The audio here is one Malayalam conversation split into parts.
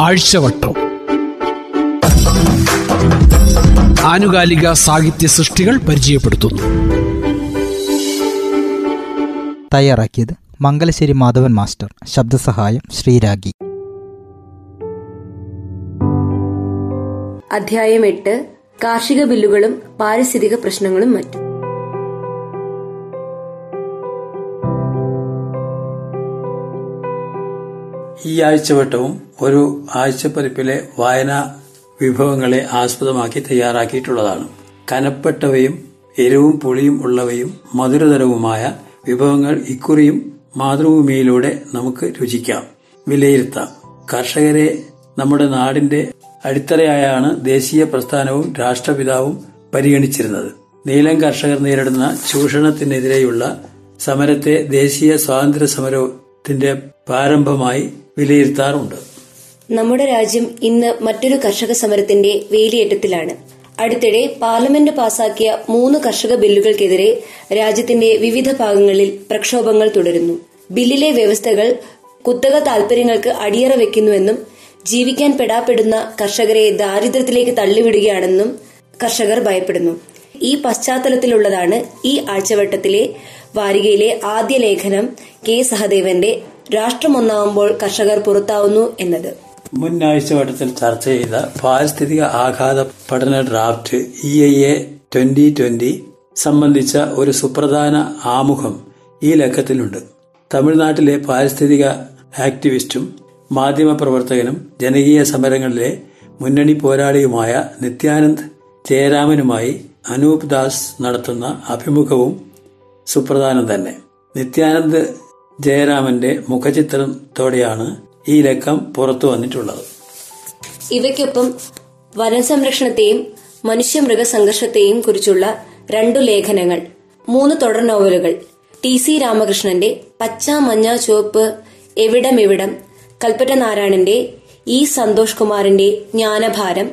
ആഴ്ചവട്ടം. ആനുകാലിക സാഹിത്യ സൃഷ്ടികൾ പരിചയപ്പെടുത്തുന്നു. തയ്യാറാക്കിയത് മംഗലശ്ശേരി മാധവൻ മാസ്റ്റർ. ശബ്ദസഹായം ശ്രീരാഗി. അധ്യായം എട്ട്. കാർഷിക ബില്ലുകളും പാരിസ്ഥിതിക പ്രശ്നങ്ങളും മറ്റും. ഈ ആഴ്ചവട്ടവും ഒരു ആഴ്ചപ്പതിപ്പിലെ വായനാ വിഭവങ്ങളെ ആസ്പദമാക്കി തയ്യാറാക്കിയിട്ടുള്ളതാണ്. കനപ്പെട്ടവയും എരിവും പുളിയും ഉള്ളവയും മധുരതരവുമായ വിഭവങ്ങൾ ഇക്കുറിയും മാതൃഭൂമിയിലൂടെ നമുക്ക് രുചിക്കാം. വിലയിരുത്താം. കർഷകരെ നമ്മുടെ നാടിന്റെ അടിത്തറയായാണ് ദേശീയ പ്രസ്ഥാനവും രാഷ്ട്രപിതാവും പരിഗണിച്ചിരുന്നത്. നീലം കർഷകർ നേരിടുന്ന ചൂഷണത്തിനെതിരെയുള്ള സമരത്തെ ദേശീയ സ്വാതന്ത്ര്യ സമരത്തിന്റെ പ്രാരംഭമായി വിലയിരുത്താറുണ്ട്. നമ്മുടെ രാജ്യം ഇന്ന് മറ്റൊരു കർഷക സമരത്തിന്റെ വേലിയേറ്റത്തിലാണ്. അടുത്തിടെ പാർലമെന്റ് പാസാക്കിയ മൂന്ന് കർഷക ബില്ലുകൾക്കെതിരെ രാജ്യത്തിന്റെ വിവിധ ഭാഗങ്ങളിൽ പ്രക്ഷോഭങ്ങൾ തുടരുന്നു. ബില്ലിലെ വ്യവസ്ഥകൾ കുത്തക താൽപര്യങ്ങൾക്ക് അടിയറ വെക്കുന്നുവെന്നും ജീവിക്കാൻ പെടാപ്പെടുന്ന കർഷകരെ ദാരിദ്ര്യത്തിലേക്ക് തള്ളിവിടുകയാണെന്നും കർഷകർ ഭയപ്പെടുന്നു. ഈ പശ്ചാത്തലത്തിലുള്ളതാണ് ഈ ആഴ്ചവട്ടത്തിലെ വാരികയിലെ ആദ്യ ലേഖനം കെ സഹദേവന്റെ രാഷ്ട്രമൊന്നാവുമ്പോൾ കർഷകർ പുറത്താവുന്നു എന്നത്. മുൻ ആഴ്ചവട്ടത്തിൽ ചർച്ച ചെയ്ത പാരിസ്ഥിതിക ആഘാത പഠന draft E I A twenty twenty സംബന്ധിച്ച ഒരു സുപ്രധാന ആമുഖം ഈ ലക്കത്തിലുണ്ട്. തമിഴ്നാട്ടിലെ പാരിസ്ഥിതിക ആക്ടിവിസ്റ്റും മാധ്യമപ്രവർത്തകനും ജനകീയ സമരങ്ങളിലെ മുന്നണി പോരാളിയുമായ നിത്യാനന്ദ് ജയരാമനുമായി അനൂപ് ദാസ് നടത്തുന്ന അഭിമുഖവും സുപ്രധാനം തന്നെ. നിത്യാനന്ദ് ജയരാമന്റെ മുഖചിത്രത്തോടെയാണ് ഈ ലക്കം പുറത്തു വന്നിട്ടുള്ളത്. ഇവയ്ക്കൊപ്പം വനസംരക്ഷണത്തെയും മനുഷ്യമൃഗ സംഘർഷത്തെയും കുറിച്ചുള്ള രണ്ടു ലേഖനങ്ങൾ മൂന്ന് തുടർ നോവലുകൾ ടി സി രാമകൃഷ്ണന്റെ പച്ച മഞ്ഞ ചുവപ്പ് എവിടം എവിടം കൽപ്പറ്റ നാരായണന്റെ ഇ സന്തോഷ് കുമാറിന്റെ ജ്ഞാനഭാരം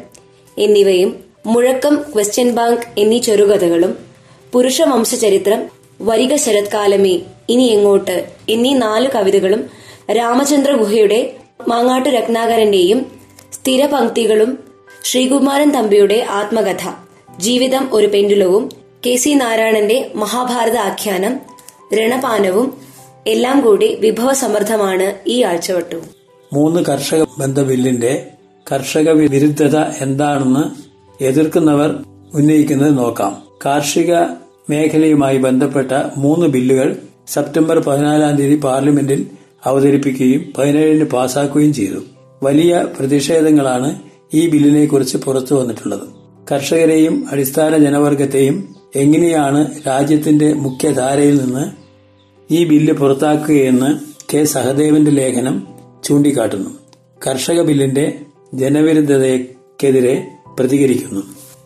എന്നിവയും മുഴക്കം ക്വസ്റ്റ്യൻ ബാങ്ക് എന്നീ ചെറുകഥകളും പുരുഷ വംശചരിത്രം വരിക ശരത്കാലമേ ഇനി എങ്ങോട്ട് എന്നീ നാല് കവിതകളും രാമചന്ദ്ര ഗുഹയുടെ മാങ്ങാട്ട് രത്നാകരന്റെയും സ്ഥിരപംക്തികളും ശ്രീകുമാരൻ തമ്പിയുടെ ആത്മകഥ. ജീവിതം ഒരു പെൻഡുലവും കെ സി നാരായണന്റെ മഹാഭാരത ആഖ്യാനം രണപാനവും എല്ലാം കൂടി വിഭവസമൃദ്ധമാണ് ഈ ആഴ്ചവട്ടവും. മൂന്ന് കർഷക ബന്ധ ബില്ലിന്റെ കർഷക വിരുദ്ധത എന്താണെന്ന് എതിർക്കുന്നവർ ഉന്നയിക്കുന്നത് നോക്കാം. കാർഷിക മേഖലയുമായി ബന്ധപ്പെട്ട മൂന്ന് ബില്ലുകൾ സെപ്റ്റംബർ പതിനാലാം തീയതി പാർലമെന്റിൽ അവതരിപ്പിക്കുകയും പതിനേഴിന് പാസാക്കുകയും ചെയ്തു. വലിയ പ്രതിഷേധങ്ങളാണ് ഈ ബില്ലിനെക്കുറിച്ച് പുറത്തു വന്നിട്ടുള്ളത്. കർഷകരെയും അടിസ്ഥാന ജനവർഗത്തെയും എങ്ങനെയാണ് രാജ്യത്തിന്റെ മുഖ്യധാരയിൽ നിന്ന് ഈ ബില്ല് പുറത്താക്കുകയെന്ന് കെ സഹദേവന്റെ ലേഖനം ചൂണ്ടിക്കാട്ടുന്നു. കർഷക ബില്ലിന്റെ ജനവിരുദ്ധതയ്ക്കെതിരെ പ്രതികരിക്കുന്നു.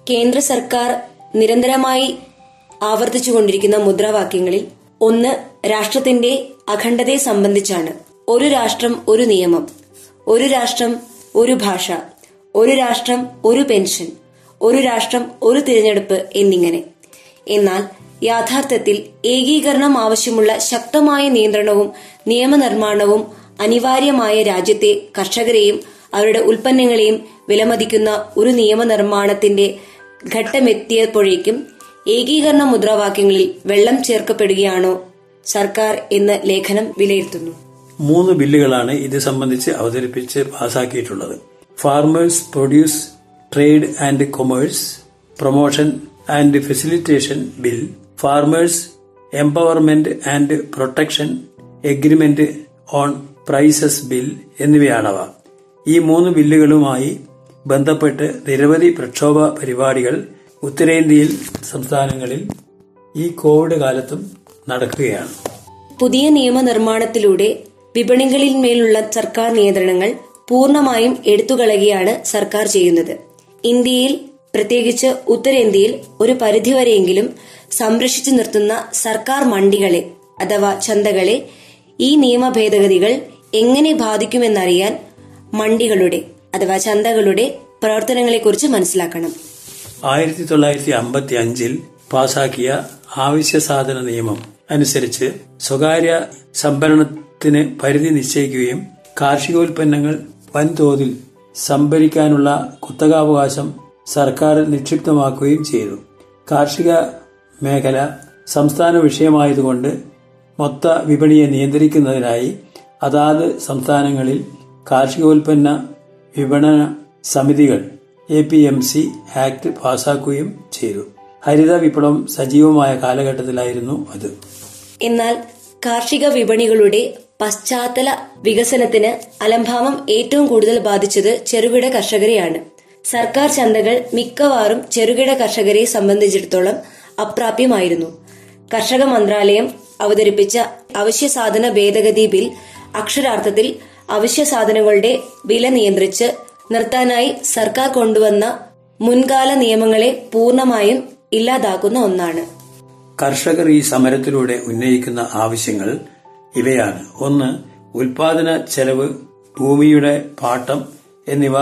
കേന്ദ്ര സർക്കാർ നിരന്തരമായി ആവർത്തിച്ചുകൊണ്ടിരിക്കുന്ന മുദ്രാവാക്യങ്ങളിൽ ഒന്ന് രാഷ്ട്രത്തിന്റെ അഖണ്ഡതയെ സംബന്ധിച്ചാണ്. ഒരു രാഷ്ട്രം ഒരു നിയമം. ഒരു രാഷ്ട്രം ഒരു ഭാഷ. ഒരു രാഷ്ട്രം ഒരു പെൻഷൻ. ഒരു രാഷ്ട്രം ഒരു തിരഞ്ഞെടുപ്പ് എന്നിങ്ങനെ. എന്നാൽ യാഥാർത്ഥ്യത്തിൽ ഏകീകരണം ആവശ്യമുള്ള ശക്തമായ നിയന്ത്രണവും നിയമനിർമ്മാണവും അനിവാര്യമായ രാജ്യത്തെ കർഷകരെയും അവരുടെ ഉൽപ്പന്നങ്ങളെയും വിലമതിക്കുന്ന ഒരു നിയമനിർമ്മാണത്തിന്റെ ഘട്ടമെത്തിയപ്പോഴേക്കും ഏകീകരണ മുദ്രാവാക്യങ്ങളിൽ വെള്ളം ചേർക്കപ്പെടുകയാണോ? സർക്കാർ എന്ന് ലേഖനം വിലയിരുത്തുന്നു. മൂന്ന് ബില്ലുകളാണ് ഇത് സംബന്ധിച്ച് അവതരിപ്പിച്ച് പാസാക്കിയിട്ടുള്ളത്. Farmers produce trade and commerce promotion and facilitation bill farmers empowerment and protection agreement on prices bill എന്നിവയാണവ. ഈ മൂന്ന് ബില്ലുകളുമായി ബന്ധപ്പെട്ട് നിരവധി പ്രക്ഷോഭ പരിപാടികൾ ഉത്തരേന്ത്യയിൽ സംസ്ഥാനങ്ങളിൽ ഈ കോവിഡ് കാലത്തും നടക്കുകയാണ്. പുതിയ നിയമനിർമ്മാണത്തിലൂടെ വിപണികളിന്മേലുള്ള സർക്കാർ നിയന്ത്രണങ്ങൾ പൂർണമായും എടുത്തുകളയുകയാണ് സർക്കാർ ചെയ്യുന്നത്. ഇന്ത്യയിൽ പ്രത്യേകിച്ച് ഉത്തരേന്ത്യയിൽ ഒരു പരിധിവരെയെങ്കിലും സംരക്ഷിച്ചു നിർത്തുന്ന സർക്കാർ മണ്ടികളെ അഥവാ ചന്തകളെ ഈ നിയമ ഭേദഗതികൾ എങ്ങനെ ബാധിക്കുമെന്നറിയാൻ മണ്ടികളുടെ അഥവാ ചന്തകളുടെ പ്രവർത്തനങ്ങളെക്കുറിച്ച് മനസ്സിലാക്കണം. ആയിരത്തി തൊള്ളായിരത്തി അമ്പത്തി അഞ്ചിൽ പാസാക്കിയ ആവശ്യ സാധന നിയമം അനുസരിച്ച് സ്വകാര്യ സംഭരണത്തിന് പരിധി നിശ്ചയിക്കുകയും കാർഷികോൽപ്പന്നങ്ങൾ വൻതോതിൽ സംഭരിക്കാനുള്ള കുത്തകാവകാശം സർക്കാർ നിക്ഷിപ്തമാക്കുകയും ചെയ്തു. കാർഷിക മേഖല സംസ്ഥാന വിഷയമായതുകൊണ്ട് മൊത്ത വിപണിയെ നിയന്ത്രിക്കുന്നതിനായി അതാത് സംസ്ഥാനങ്ങളിൽ കാർഷികോൽപ്പന്ന വിപണന സമിതികൾ A P M C act പാസാക്കുകയും ചെയ്തു. ഹരിത വിപ്ലവം സജീവമായ കാലഘട്ടത്തിലായിരുന്നു അത്. എന്നാൽ കാർഷിക വിപണികളുടെ പശ്ചാത്തല വികസനത്തിന് അലംഭാവം ഏറ്റവും കൂടുതൽ ബാധിച്ചത് ചെറുകിട കർഷകരെയാണ്. സർക്കാർ ചന്തകൾ മിക്കവാറും ചെറുകിട കർഷകരെ സംബന്ധിച്ചിടത്തോളം അപ്രാപ്യമായിരുന്നു. കർഷക മന്ത്രാലയം അവതരിപ്പിച്ച അവശ്യ സാധന ഭേദഗതി ബിൽ അക്ഷരാർത്ഥത്തിൽ അവശ്യ സാധനങ്ങളുടെ വില നിയന്ത്രിച്ച് നിർത്താനായി സർക്കാർ കൊണ്ടുവന്ന മുൻകാല നിയമങ്ങളെ പൂർണമായും ഇല്ലാതാക്കുന്ന ഒന്നാണ്. കർഷകർ ഈ സമരത്തിലൂടെ ഉന്നയിക്കുന്ന ആവശ്യങ്ങൾ ഇവയാണ്. ഒന്ന് ഉൽപാദന ചെലവ് ഭൂമിയുടെ പാട്ടം എന്നിവ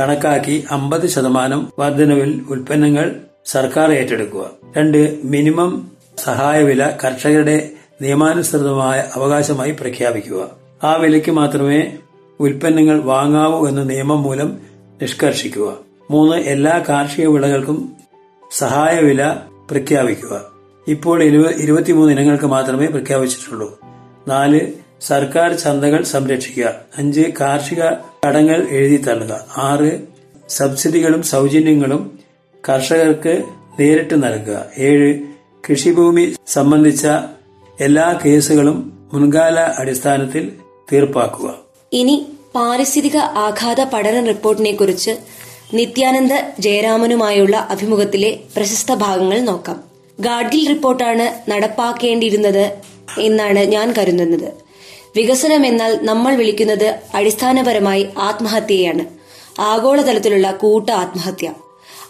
കണക്കാക്കി അമ്പത് ശതമാനം വർധനവിൽ ഉൽപ്പന്നങ്ങൾ സർക്കാർ ഏറ്റെടുക്കുക. രണ്ട് മിനിമം സഹായവില കർഷകരുടെ നിയമാനുസൃതമായ അവകാശമായി പ്രഖ്യാപിക്കുക. ആ വിലയ്ക്ക് മാത്രമേ ഉൽപ്പന്നങ്ങൾ വാങ്ങാവൂ എന്ന നിയമം മൂലം നിഷ്കർഷിക്കുക. മൂന്ന് എല്ലാ കാർഷിക വിളകൾക്കും സഹായവില പ്രഖ്യാപിക്കുക. ഇപ്പോൾ ഇരുപത്തിമൂന്ന് ഇനങ്ങൾക്ക് മാത്രമേ പ്രഖ്യാപിച്ചിട്ടുള്ളൂ. നാല് സർക്കാർ ചന്തകൾ സംരക്ഷിക്കുക. അഞ്ച് കാർഷിക കടങ്ങൾ എഴുതി തള്ളുക. ആറ് സബ്സിഡികളും സൗജന്യങ്ങളും കർഷകർക്ക് നേരിട്ട് നൽകുക. ഏഴ് കൃഷിഭൂമി സംബന്ധിച്ച എല്ലാ കേസുകളും മുൻകാല അടിസ്ഥാനത്തിൽ തീർപ്പാക്കുക. ഇനി പാരിസ്ഥിതിക ആഘാത പഠന റിപ്പോർട്ടിനെ കുറിച്ച് നിത്യാനന്ദ ജയരാമനുമായുള്ള അഭിമുഖത്തിലെ പ്രശസ്ത ഭാഗങ്ങൾ നോക്കാം. ഗാഡ്ഗിൽ റിപ്പോർട്ടാണ് നടപ്പാക്കേണ്ടിയിരുന്നത് എന്നാണ് ഞാൻ കരുതുന്നത്. വികസനം എന്നാൽ നമ്മൾ വിളിക്കുന്നത് അടിസ്ഥാനപരമായി ആത്മഹത്യയാണ്. ആഗോളതലത്തിലുള്ള കൂട്ട ആത്മഹത്യ.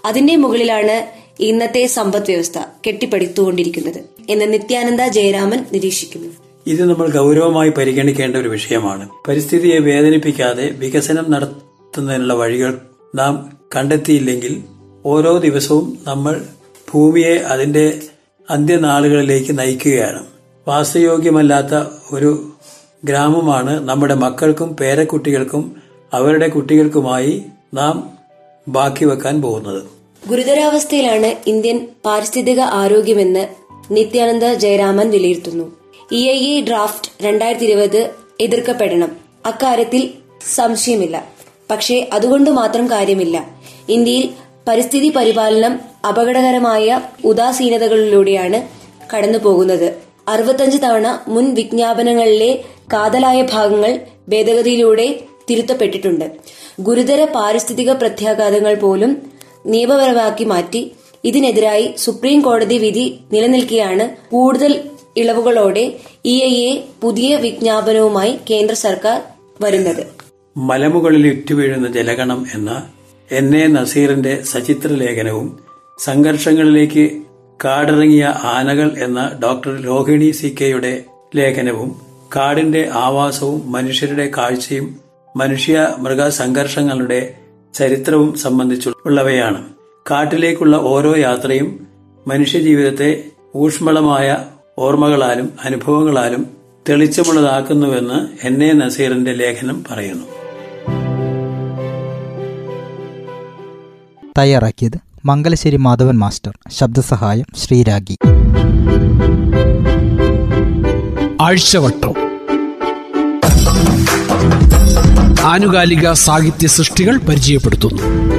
അതിന്റെ മുകളിലാണ് ഇന്നത്തെ സമ്പദ് വ്യവസ്ഥ കെട്ടിപ്പടുത്തുകൊണ്ടിരിക്കുന്നത് എന്ന് നിത്യാനന്ദ ജയരാമൻ നിരീക്ഷിക്കുന്നു. ഇത് നമ്മൾ ഗൗരവമായി പരിഗണിക്കേണ്ട ഒരു വിഷയമാണ്. പരിസ്ഥിതിയെ വേദനിപ്പിക്കാതെ വികസനം നടത്തുന്നതിനുള്ള വഴികൾ നാം കണ്ടെത്തിയില്ലെങ്കിൽ ഓരോ ദിവസവും നമ്മൾ ഭൂമിയെ അതിന്റെ അന്ത്യനാളുകളിലേക്ക് നയിക്കുകയാണ്. വാസയോഗ്യമല്ലാത്ത ഒരു ഗ്രാമമാണ് നമ്മുടെ മക്കൾക്കും പേരക്കുട്ടികൾക്കും അവരുടെ കുട്ടികൾക്കുമായി നാം ബാക്കി വെക്കാൻ പോകുന്നത്. ഗുരുതരാവസ്ഥയിലാണ് ഇന്ത്യൻ പാരിസ്ഥിതിക ആരോഗ്യമെന്ന് നിത്യാനന്ദ ജയരാമൻ വിലയിരുത്തുന്നു. ഇ ഐ എ ഡ്രാഫ്റ്റ് രണ്ടായിരത്തി ഇരുപത് എതിർക്കപ്പെടണം. അക്കാര്യത്തിൽ സംശയമില്ല. പക്ഷേ അതുകൊണ്ട് മാത്രം കാര്യമില്ല. ഇന്ത്യയിൽ പരിസ്ഥിതി പരിപാലനം അപകടകരമായ ഉദാസീനതകളിലൂടെയാണ് കടന്നുപോകുന്നത്. അറുപത്തഞ്ച് തവണ മുൻ വിജ്ഞാപനങ്ങളിലെ കാതലായ ഭാഗങ്ങൾ ഭേദഗതിയിലൂടെ തിരുത്തപ്പെട്ടിട്ടുണ്ട്. ഗുരുതര പാരിസ്ഥിതിക പ്രത്യാഘാതങ്ങൾ പോലും നിയമപരമാക്കി മാറ്റി. ഇതിനെതിരായി സുപ്രീം കോടതി വിധി നിലനിൽക്കെയാണ് കൂടുതൽ ഇളവുകളോടെ ഇ ഐ എ പുതിയ വിജ്ഞാപനവുമായി കേന്ദ്ര സർക്കാർ വരുന്നത്. മലമുകളിൽ ഇറ്റുവീഴുന്ന ജലഗണം എന്ന എൻ എ നസീറിന്റെ സചിത്ര ലേഖനവും സംഘർഷങ്ങളിലേക്ക് കാടിറങ്ങിയ ആനകൾ എന്ന ഡോക്ടർ രോഹിണി സി കെയുടെ ലേഖനവും കാടിന്റെ ആവാസവും മനുഷ്യരുടെ കാഴ്ചയും മനുഷ്യ മൃഗ സംഘർഷങ്ങളുടെ ചരിത്രവും സംബന്ധിച്ചുള്ളവയാണ് കാട്ടിലേക്കുള്ള ഓരോ യാത്രയും മനുഷ്യജീവിതത്തെ ഊഷ്മളമായ ഓർമ്മകളാലും അനുഭവങ്ങളാലും തെളിച്ചമുള്ളതാക്കുന്നുവെന്ന് എൻ എ നസീറിന്റെ ലേഖനം പറയുന്നു. തയ്യാറാക്കിയത് മംഗലശ്ശേരി മാധവൻ മാസ്റ്റർ. ശബ്ദസഹായം ശ്രീരാഗി. ആഴ്ചവട്ടം. ആനുകാലിക സാഹിത്യ സൃഷ്ടികൾ പരിചയപ്പെടുത്തുന്നു.